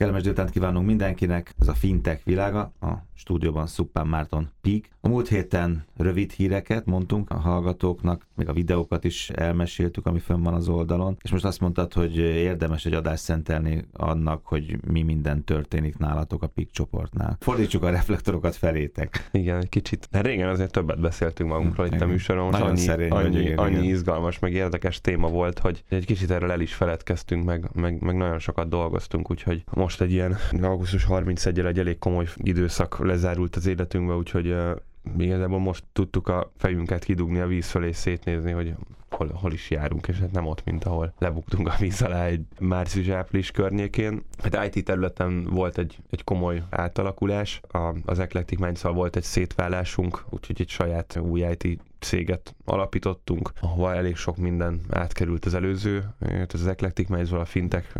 Kellemes délutánt kívánunk mindenkinek, ez a fintech világa, a stúdióban Szuppán Márton Pík. A múlt héten rövid híreket mondtunk a hallgatóknak, még a videókat is elmeséltük, ami fönn van az oldalon, és most azt mondtad, hogy érdemes egy adást szentelni annak, hogy mi minden történik nálatok a Pík csoportnál. Fordítsuk a reflektorokat felétek. Igen, egy kicsit. De régen azért többet beszéltünk magunkról itt a műsoron, most annyi, szerény, annyi, igen, annyi igen. izgalmas, meg érdekes téma volt, hogy egy kicsit erről el is feledkeztünk, meg, meg, meg nagyon sokat dolgoztunk, úgyhogy most egy ilyen augusztus 31 egy elég komoly időszak lezárult az életünkbe, úgyhogy uh, igazából most tudtuk a fejünket kidugni a víz fölé, szétnézni, hogy hol, hol is járunk, és hát nem ott, mint ahol lebuktunk a víz alá egy március-április környékén. Hát IT területen volt egy, egy komoly átalakulás, a, az Eclectic minds volt egy szétválásunk, úgyhogy egy saját új IT céget alapítottunk, ahova elég sok minden átkerült az előző, az Eclectic minds a fintek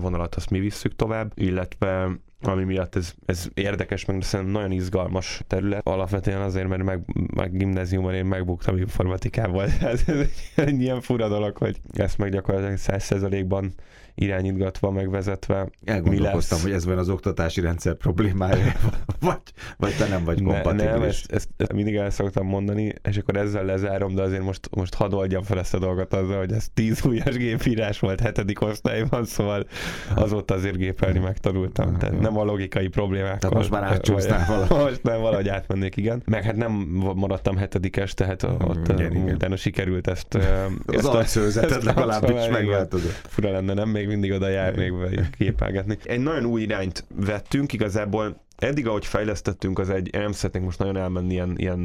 vonalat azt mi visszük tovább, illetve ami miatt ez, ez érdekes, meg szerintem nagyon izgalmas terület. Alapvetően azért, mert meg, meg gimnáziumban én megbuktam informatikával. Ez egy, egy ilyen fura dolog, hogy ezt meg gyakorlatilag 100%-ban irányítgatva, megvezetve. Elgondolkoztam, hogy ez van az oktatási rendszer problémája, vagy, vagy te nem vagy kompatibilis. Ne, nem, ezt, ezt, mindig el szoktam mondani, és akkor ezzel lezárom, de azért most, most hadd oldjam fel ezt a dolgot azzal, hogy ez tíz ujjas gépírás volt hetedik osztályban, szóval azóta azért gépelni megtanultam. Tehát nem a logikai problémák. Tehát most már átcsúsztál valahogy. Most nem valahogy átmennék, igen. Meg hát nem maradtam hetedikes, tehát ott igen, igen. utána sikerült ezt... Az arcőzetet legalábbis megváltozott. Fura lenne, nem? Még mindig oda járnék be képelgetni. Egy nagyon új irányt vettünk, igazából eddig, ahogy fejlesztettünk, az egy, nem szeretnék most nagyon elmenni ilyen, ilyen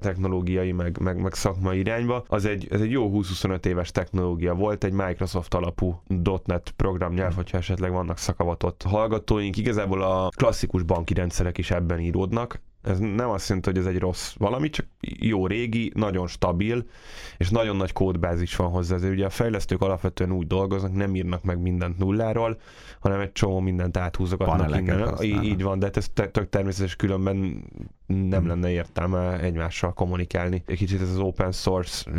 technológiai, meg, meg, meg szakmai irányba, az egy, ez egy jó 20-25 éves technológia volt, egy Microsoft alapú .NET programnyelv, hogyha esetleg vannak szakavatott hallgatóink, igazából a klasszikus banki rendszerek is ebben íródnak, ez nem azt jelenti, hogy ez egy rossz valami, csak jó régi, nagyon stabil, és nagyon nagy kódbázis van hozzá. Ezért ugye a fejlesztők alapvetően úgy dolgoznak, nem írnak meg mindent nulláról, hanem egy csomó mindent áthúzogatnak innen. Így van, de hát ez tök természetes, különben nem lenne értelme egymással kommunikálni. Egy kicsit ez az open source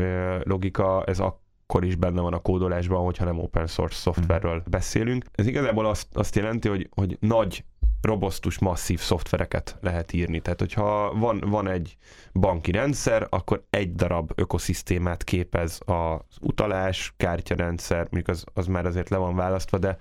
logika, ez akkor is benne van a kódolásban, hogyha nem open source szoftverről hmm. beszélünk. Ez igazából azt, azt jelenti, hogy, hogy nagy robosztus, masszív szoftvereket lehet írni. Tehát, hogyha van, van egy banki rendszer, akkor egy darab ökoszisztémát képez az utalás, kártyarendszer, mondjuk az, az már azért le van választva, de,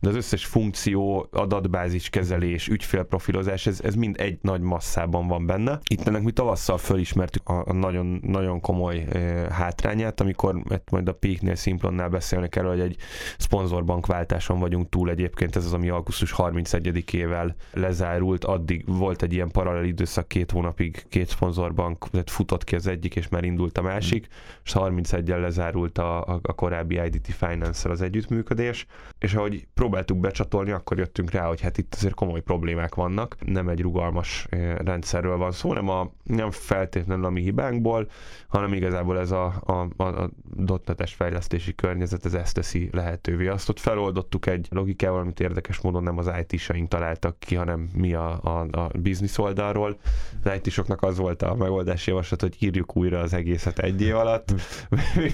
de az összes funkció, adatbázis kezelés, ügyfélprofilozás, ez, ez mind egy nagy masszában van benne. Itt ennek mi tavasszal fölismertük a, a nagyon, nagyon komoly e, hátrányát, amikor hát majd a Peaknél, Simplonnál beszélnek erről, hogy egy szponzorbankváltáson vagyunk túl egyébként, ez az, ami augusztus 31-ével lezárult, addig volt egy ilyen paralel időszak két hónapig két szponzor bank futott ki az egyik, és már indult a másik, és 31-el lezárult a, a, a korábbi IDT finance az együttműködés, és ahogy próbáltuk becsatolni, akkor jöttünk rá, hogy hát itt azért komoly problémák vannak, nem egy rugalmas eh, rendszerről van szó, nem, a, nem feltétlenül a mi hibánkból, hanem igazából ez a, a, a, a dotnetes fejlesztési környezet, ez ezt teszi lehetővé. Azt ott feloldottuk egy logikával, amit érdekes módon nem az IT-saink találtak ki, hanem mi a, a, a biznisz oldalról. Az IT-soknak az volt a megoldási javaslat, hogy írjuk újra az egészet egy év alatt.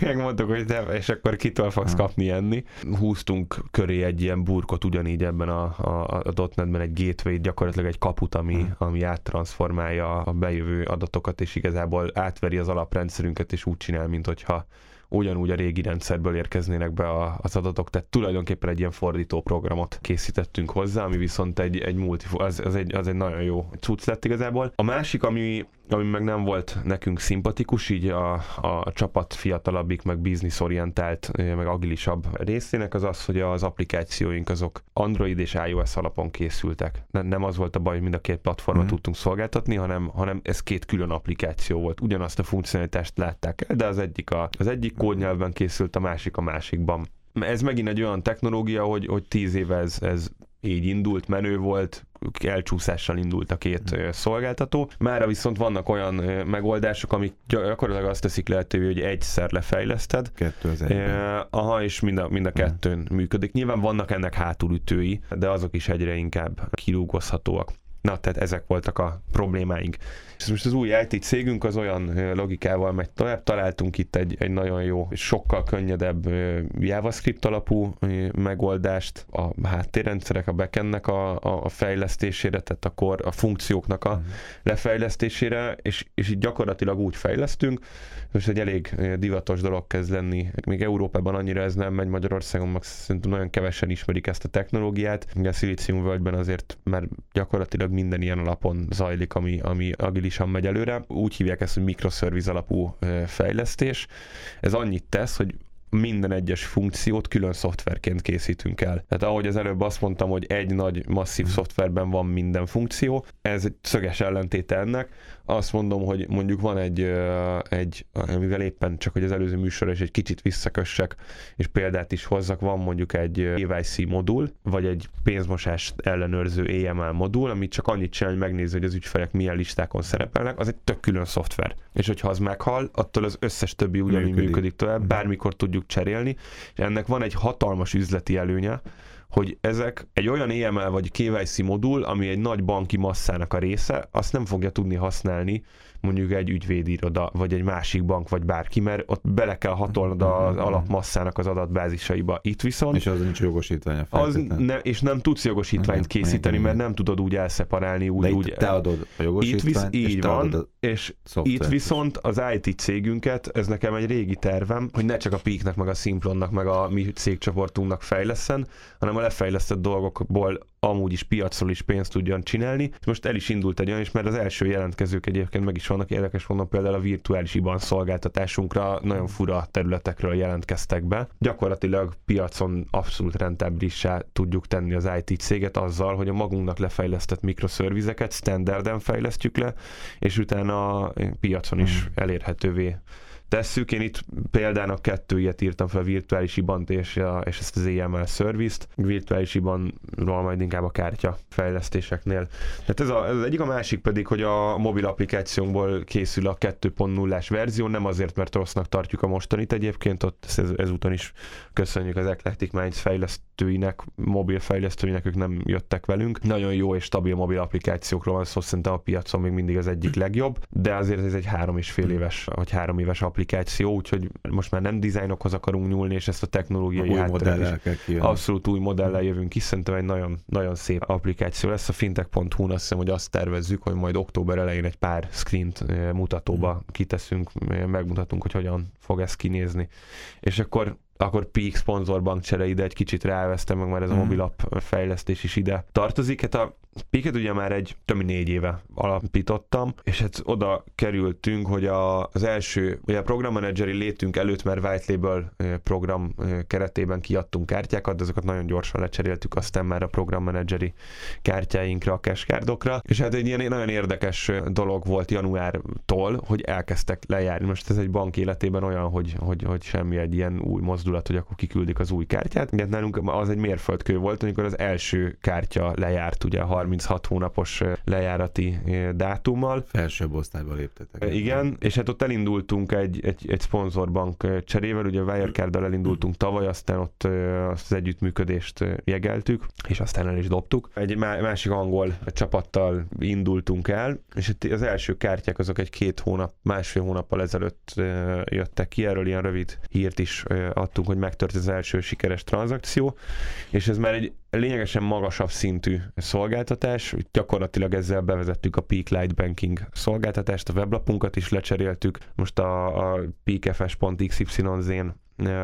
Megmondtuk, hogy nem, és akkor kitől fogsz kapni enni. Húztunk köré egy ilyen burkot ugyanígy ebben a, a, a .NET-ben egy gateway gyakorlatilag egy kaput, ami, ami áttransformálja a bejövő adatokat, és igazából átveri az alaprendszerünket, és úgy csinál, mint hogyha ugyanúgy a régi rendszerből érkeznének be a, az adatok, tehát tulajdonképpen egy ilyen fordító programot készítettünk hozzá, ami viszont egy, egy multi, az, az, egy, az egy nagyon jó cucc lett igazából. A másik, ami, ami meg nem volt nekünk szimpatikus, így a, a csapat fiatalabbik, meg bizniszorientált, meg agilisabb részének az az, hogy az applikációink azok Android és iOS alapon készültek. Nem az volt a baj, hogy mind a két platformon mm-hmm. tudtunk szolgáltatni, hanem, hanem ez két külön applikáció volt. Ugyanazt a funkcionalitást látták el, de az egyik, a, az egyik kódnyelvben készült, a másik a másikban. Ez megint egy olyan technológia, hogy, hogy tíz éve ez, ez így indult, menő volt, elcsúszással indult a két hmm. szolgáltató. Mára viszont vannak olyan megoldások, amik gyakorlatilag azt teszik lehetővé, hogy egyszer lefejleszted. Kettő az. Aha, és mind a, mind a kettőn hmm. működik. Nyilván vannak ennek hátulütői, de azok is egyre inkább kirúgozhatóak. Na, tehát ezek voltak a problémáink. És most az új IT cégünk az olyan logikával megy tovább, találtunk itt egy, egy nagyon jó, sokkal könnyedebb JavaScript alapú megoldást a háttérrendszerek, a backendnek a, a, a fejlesztésére, tehát akkor a funkcióknak a uh-huh. lefejlesztésére, és, és itt gyakorlatilag úgy fejlesztünk, most egy elég divatos dolog kezd lenni. Még Európában annyira ez nem megy, Magyarországon meg szerintem nagyon kevesen ismerik ezt a technológiát. A Silicium völgyben azért már gyakorlatilag minden ilyen alapon zajlik, ami, ami agilisan megy előre. Úgy hívják ezt, hogy mikroszerviz alapú fejlesztés. Ez annyit tesz, hogy minden egyes funkciót külön szoftverként készítünk el. Tehát ahogy az előbb azt mondtam, hogy egy nagy masszív mhm. szoftverben van minden funkció, ez egy szöges ellentéte ennek. Azt mondom, hogy mondjuk van egy, egy mivel éppen csak hogy az előző műsorra is egy kicsit visszakössek, és példát is hozzak, van mondjuk egy KYC modul, vagy egy pénzmosást ellenőrző EML modul, amit csak annyit csinál, hogy megnézi, hogy az ügyfelek milyen listákon szerepelnek, az egy tök külön szoftver. És hogyha az meghal, attól az összes többi ugyanúgy működik, működik tovább, mhm. bármikor tudjuk cserélni, és ennek van egy hatalmas üzleti előnye, hogy ezek egy olyan EML vagy KYC modul, ami egy nagy banki masszának a része, azt nem fogja tudni használni mondjuk egy ügyvédiroda, vagy egy másik bank, vagy bárki, mert ott bele kell hatolnod az mhm. alapmasszának az adatbázisaiba. Itt viszont... És az nincs jogosítványa. Az ne, és nem tudsz jogosítványt készíteni, mert nem tudod úgy elszeparálni. Úgy, De úgy, te adod a jogosítványt, itt visz, így van, és itt viszont az IT cégünket, ez nekem egy régi tervem, hogy ne csak a Peaknek, meg a Simplonnak, meg a mi cégcsoportunknak fejleszen, hanem a lefejlesztett dolgokból amúgy is piacról is pénzt tudjon csinálni. Most el is indult egy olyan, és mert az első jelentkezők egyébként meg is vannak érdekes mondom, például a virtuális IBAN szolgáltatásunkra nagyon fura területekről jelentkeztek be. Gyakorlatilag piacon abszolút rentábilissá tudjuk tenni az IT céget azzal, hogy a magunknak lefejlesztett mikroszervizeket standarden fejlesztjük le, és utána piacon is hmm. elérhetővé tesszük. Én itt példának kettő ilyet írtam fel, a virtuális iban és, a, és ezt az EML service-t. Virtuális IBAN-ról majd inkább a kártya fejlesztéseknél. Tehát ez, a, ez egyik, a másik pedig, hogy a mobil applikációnkból készül a 2.0-ás verzió, nem azért, mert rossznak tartjuk a mostanit egyébként, ott ez, ezúton is köszönjük az Eclectic Minds fejlesztőinek, mobil fejlesztőinek, ők nem jöttek velünk. Nagyon jó és stabil mobil applikációkról van szó, szerintem a piacon még mindig az egyik legjobb, de azért ez egy három és fél éves, vagy három éves applikáció applikáció, úgyhogy most már nem dizájnokhoz akarunk nyúlni, és ezt a technológiai is abszolút új modellel jövünk ki, szerintem egy nagyon, nagyon szép applikáció lesz. A fintech.hu-n azt hiszem, hogy azt tervezzük, hogy majd október elején egy pár screent mutatóba hmm. kiteszünk, megmutatunk, hogy hogyan fog ez kinézni. És akkor akkor Peak szponzorbank csere ide egy kicsit ráveztem, meg már ez a hmm. mobilapp fejlesztés is ide tartozik. Hát a Piket ugye már egy több négy éve alapítottam, és hát oda kerültünk, hogy a, az első, ugye a programmenedzseri létünk előtt már White Label program keretében kiadtunk kártyákat, de azokat nagyon gyorsan lecseréltük, aztán már a programmenedzseri kártyáinkra, a cashcardokra, és hát egy ilyen nagyon érdekes dolog volt januártól, hogy elkezdtek lejárni. Most ez egy bank életében olyan, hogy, hogy, hogy semmi egy ilyen új mozdulat, hogy akkor kiküldik az új kártyát. Igen, nálunk az egy mérföldkő volt, amikor az első kártya lejárt ugye 36 hónapos lejárati dátummal. Felsőbb osztályba léptetek. Igen, és hát ott elindultunk egy, egy, egy szponzorbank cserével, ugye Wirecard-dal elindultunk tavaly, aztán ott az együttműködést jegeltük, és aztán el is dobtuk. Egy másik angol csapattal indultunk el, és az első kártyák azok egy két hónap, másfél hónappal ezelőtt jöttek ki, erről ilyen rövid hírt is adtunk, hogy megtört az első sikeres tranzakció, és ez már egy lényegesen magasabb szintű szolgáltatás. Gyakorlatilag ezzel bevezettük a Peak Light Banking szolgáltatást, a weblapunkat is lecseréltük. Most a, a peakfs.xyz-n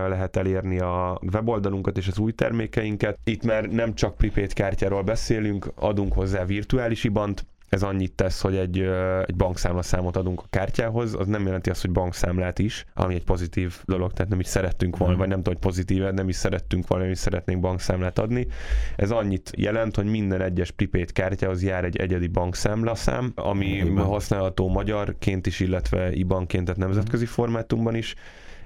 lehet elérni a weboldalunkat és az új termékeinket. Itt már nem csak prepaid kártyáról beszélünk, adunk hozzá virtuális ibant, ez annyit tesz, hogy egy, egy bankszámlaszámot adunk a kártyához, az nem jelenti azt, hogy bankszámlát is, ami egy pozitív dolog, tehát nem is szerettünk volna, mm. vagy nem tudom, hogy pozitív, nem is szerettünk volna, nem is szeretnénk bankszámlát adni. Ez annyit jelent, hogy minden egyes prepaid kártyához jár egy egyedi bankszámlaszám, ami mm. használható magyarként is, illetve IBAN-ként, tehát nemzetközi formátumban is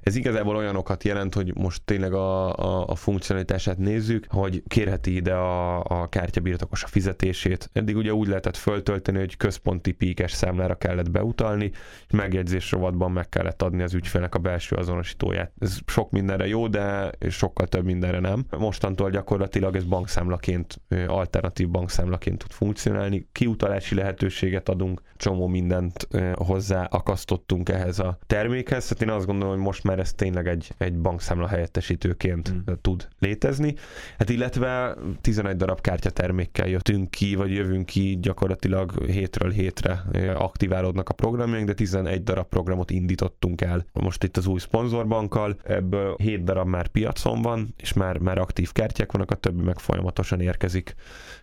Ez igazából olyanokat jelent, hogy most tényleg a, a, a funkcionalitását nézzük, hogy kérheti ide a, a kártyabirtokos a fizetését. Eddig ugye úgy lehetett föltölteni, hogy központi píkes számlára kellett beutalni, és megjegyzés rovatban meg kellett adni az ügyfélnek a belső azonosítóját. Ez sok mindenre jó, de sokkal több mindenre nem. Mostantól gyakorlatilag ez bankszámlaként, alternatív bankszámlaként tud funkcionálni. Kiutalási lehetőséget adunk, csomó mindent hozzá akasztottunk ehhez a termékhez. Tehát én azt gondolom, hogy most már ez tényleg egy, egy bankszámla helyettesítőként mm. tud létezni. Hát illetve 11 darab kártyatermékkel jöttünk ki, vagy jövünk ki gyakorlatilag hétről hétre aktiválódnak a programjaink, de 11 darab programot indítottunk el most itt az új szponzorbankkal. Ebből 7 darab már piacon van, és már, már aktív kártyák vannak, a többi meg folyamatosan érkezik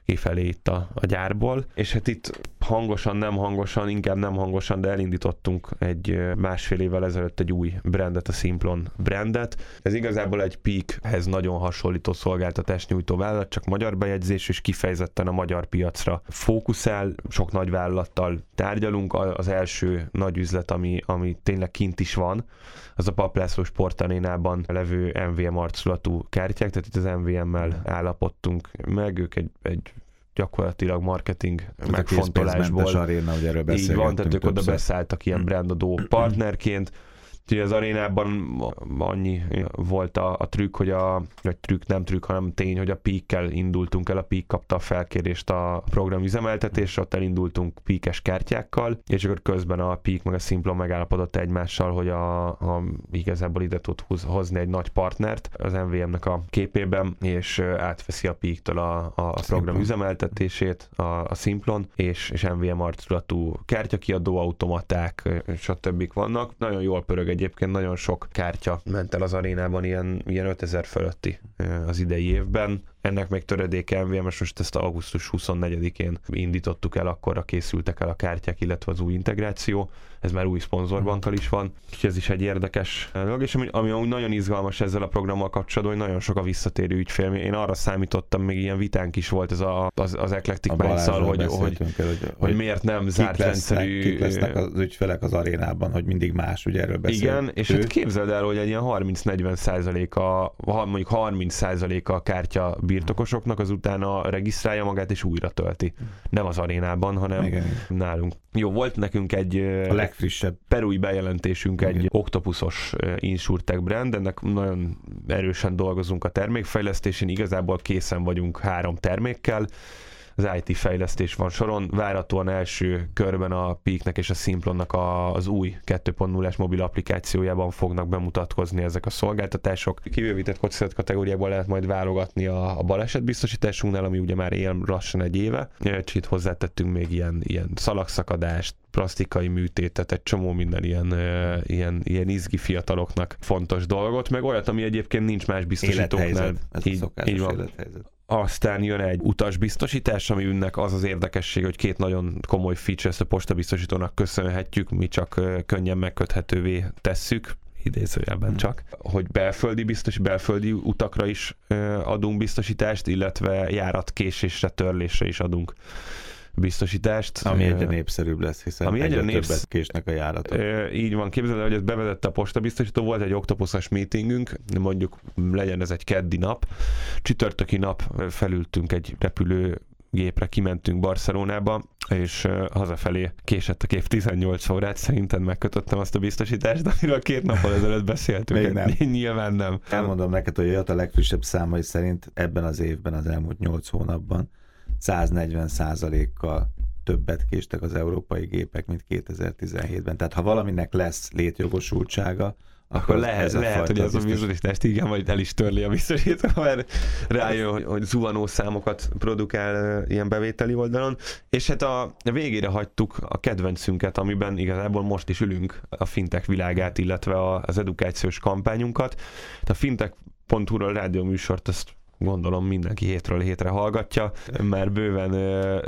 kifelé itt a, a gyárból. És hát itt hangosan, nem hangosan, inkább nem hangosan, de elindítottunk egy másfél évvel ezelőtt egy új brandet, a Simplon brandet. Ez igazából egy Peakhez nagyon hasonlító szolgáltatás nyújtó vállalat, csak magyar bejegyzés, és kifejezetten a magyar piacra fókuszál. Sok nagy vállalattal tárgyalunk. Az első nagy üzlet, ami, ami tényleg kint is van, az a Paplászló sportarénában levő MVM arculatú kártyák, tehát itt az MVM-mel állapodtunk meg, ők egy, egy gyakorlatilag marketing Ez megfontolásból. A aréna, ugye erről Így van, tehát ők oda beszálltak ilyen brandadó partnerként, Úgyhogy az arénában annyi volt a, a trükk, hogy a, vagy trükk, nem trükk, hanem tény, hogy a peak indultunk el, a Peak kapta a felkérést a program üzemeltetésre, ott elindultunk Peak-es kártyákkal, és akkor közben a Peak meg a Simplon megállapodott egymással, hogy a, a igazából ide tud hozni egy nagy partnert az MVM-nek a képében, és átveszi a Peak-től a, a, a program üzemeltetését, a, a Simplon, és, és MVM arculatú kártyakiadó automaták, stb. vannak. Nagyon jól pörög egyébként nagyon sok kártya ment el az arénában, ilyen, ilyen 5000 fölötti az idei évben ennek még töredéke MVMS, most ezt augusztus 24-én indítottuk el, akkorra készültek el a kártyák, illetve az új integráció, ez már új szponzorbankkal is van, úgyhogy ez is egy érdekes dolog, és ami, ami amúgy nagyon izgalmas ezzel a programmal kapcsolatban, hogy nagyon sok a visszatérő ügyfél. Én arra számítottam, még ilyen vitánk is volt ez a, az, az Eclectic minds hogy, hogy, hogy, hogy, hogy, miért nem zárt lesznek, rendszerű... Kik lesznek az ügyfelek az arénában, hogy mindig más, ugye erről beszélünk. Igen, és hát képzeld el, hogy egy ilyen 30-40 százaléka, mondjuk 30 százaléka a kártya birtokosoknak, az utána regisztrálja magát és újra tölti. Nem az arénában, hanem Igen. nálunk. Jó, volt nekünk egy a legfrissebb perui bejelentésünk, Igen. egy oktopuszos insurtech brand, ennek nagyon erősen dolgozunk a termékfejlesztésén, igazából készen vagyunk három termékkel, az IT fejlesztés van soron. Várhatóan első körben a Peaknek és a Simplonnak az új 2.0-es mobil applikációjában fognak bemutatkozni ezek a szolgáltatások. Kibővített kockázat kategóriából lehet majd válogatni a, a balesetbiztosításunknál, ami ugye már él lassan egy éve. Itt hozzátettünk még ilyen, ilyen szalagszakadást, plastikai műtétet, egy csomó minden ilyen, ilyen, ilyen izgi fiataloknak fontos dolgot, meg olyat, ami egyébként nincs más biztosítóknál. Ez így, a így van. élethelyzet. Aztán jön egy utasbiztosítás, ami önnek az az érdekesség, hogy két nagyon komoly feature ezt a postabiztosítónak köszönhetjük, mi csak könnyen megköthetővé tesszük idézőjelben hmm. csak, hogy belföldi biztos, belföldi utakra is adunk biztosítást, illetve járatkésésre, törlésre is adunk biztosítást. Ami egyre népszerűbb lesz, hiszen ami egyre, egyre népsz... többet késnek a járatok. Így van, képzeld el, hogy ezt bevezette a postabiztosító, volt egy oktopuszas meetingünk, mondjuk legyen ez egy keddi nap, csütörtöki nap felültünk egy repülő gépre kimentünk Barcelonába, és hazafelé késett a kép 18 órát, szerinted megkötöttem azt a biztosítást, amiről két nappal ezelőtt beszéltünk. Még nem. Nyilván nem. Elmondom neked, hogy a legfrissebb számai szerint ebben az évben, az elmúlt 8 hónapban 140 százalékkal többet késtek az európai gépek, mint 2017-ben. Tehát ha valaminek lesz létjogosultsága, akkor lehet, lehet hogy ez a bizonyítást igen, vagy el is törli a bizonyító, mert rájön, hogy, hogy zuhanó számokat produkál ilyen bevételi oldalon, és hát a, végére hagytuk a kedvencünket, amiben igazából most is ülünk a fintech világát, illetve az edukációs kampányunkat. A fintech.hu-ról rádióműsort azt gondolom mindenki hétről hétre hallgatja, már bőven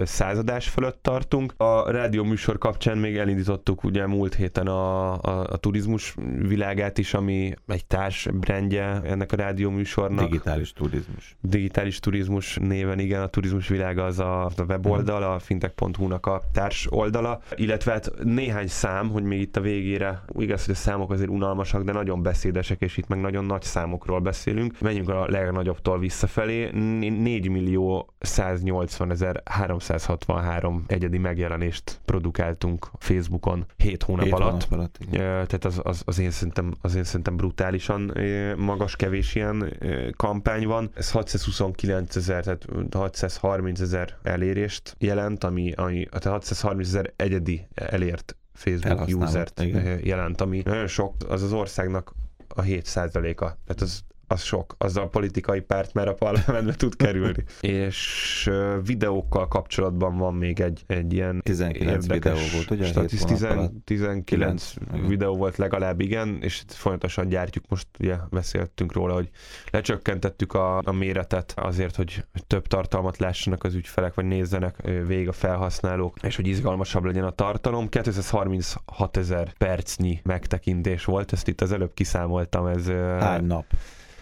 századás fölött tartunk. A rádió műsor kapcsán még elindítottuk ugye múlt héten a, a, a turizmus világát is, ami egy társ brandje ennek a rádió műsornak. Digitális turizmus. Digitális turizmus néven, igen, a turizmus világa az a, a weboldal, a fintech.hu-nak a társ oldala, illetve hát néhány szám, hogy még itt a végére, igaz, hogy a számok azért unalmasak, de nagyon beszédesek, és itt meg nagyon nagy számokról beszélünk. Menjünk a legnagyobbtól visszafelé. 4 millió 180 ezer 363 egyedi megjelenést produkáltunk Facebookon 7 hónap 7 alatt. Hónap alatt igen. Tehát az, az, az, én szerintem, az én szerintem brutálisan magas, kevés ilyen kampány van. Ez 629 ezer, tehát 630 ezer elérést jelent, ami, ami tehát 630 ezer egyedi elért Facebook usert jelent, ami nagyon sok, az az országnak a 7 százaléka. Tehát az az sok, az a politikai párt már a parlamentbe tud kerülni. és videókkal kapcsolatban van még egy, egy ilyen 19 videó volt, ugye? Statisz, 10, 19 9, videó volt legalább, igen, és folyamatosan gyártjuk, most ugye beszéltünk róla, hogy lecsökkentettük a, a méretet azért, hogy több tartalmat lássanak az ügyfelek, vagy nézzenek végig a felhasználók, és hogy izgalmasabb legyen a tartalom. 236 ezer percnyi megtekintés volt, ezt itt az előbb kiszámoltam, ez... Hány nap?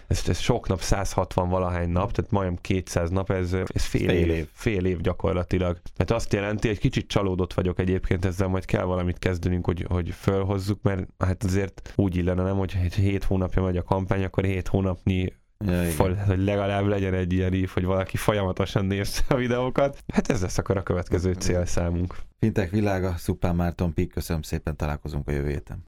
Ez, ez sok nap, 160 valahány nap, tehát majdnem 200 nap, ez, ez fél, fél év, év. Fél év gyakorlatilag. Tehát azt jelenti, egy kicsit csalódott vagyok egyébként ezzel, majd kell valamit kezdenünk, hogy, hogy fölhozzuk, mert hát azért úgy illene, nem, hogy 7 hónapja megy a kampány, akkor 7 hónapnyi Ja, igen. hogy legalább legyen egy ilyen ív, hogy valaki folyamatosan nézze a videókat. Hát ez lesz akkor a következő célszámunk. Fintek világa, Szupán Márton Pik, köszönöm szépen, találkozunk a jövő héten.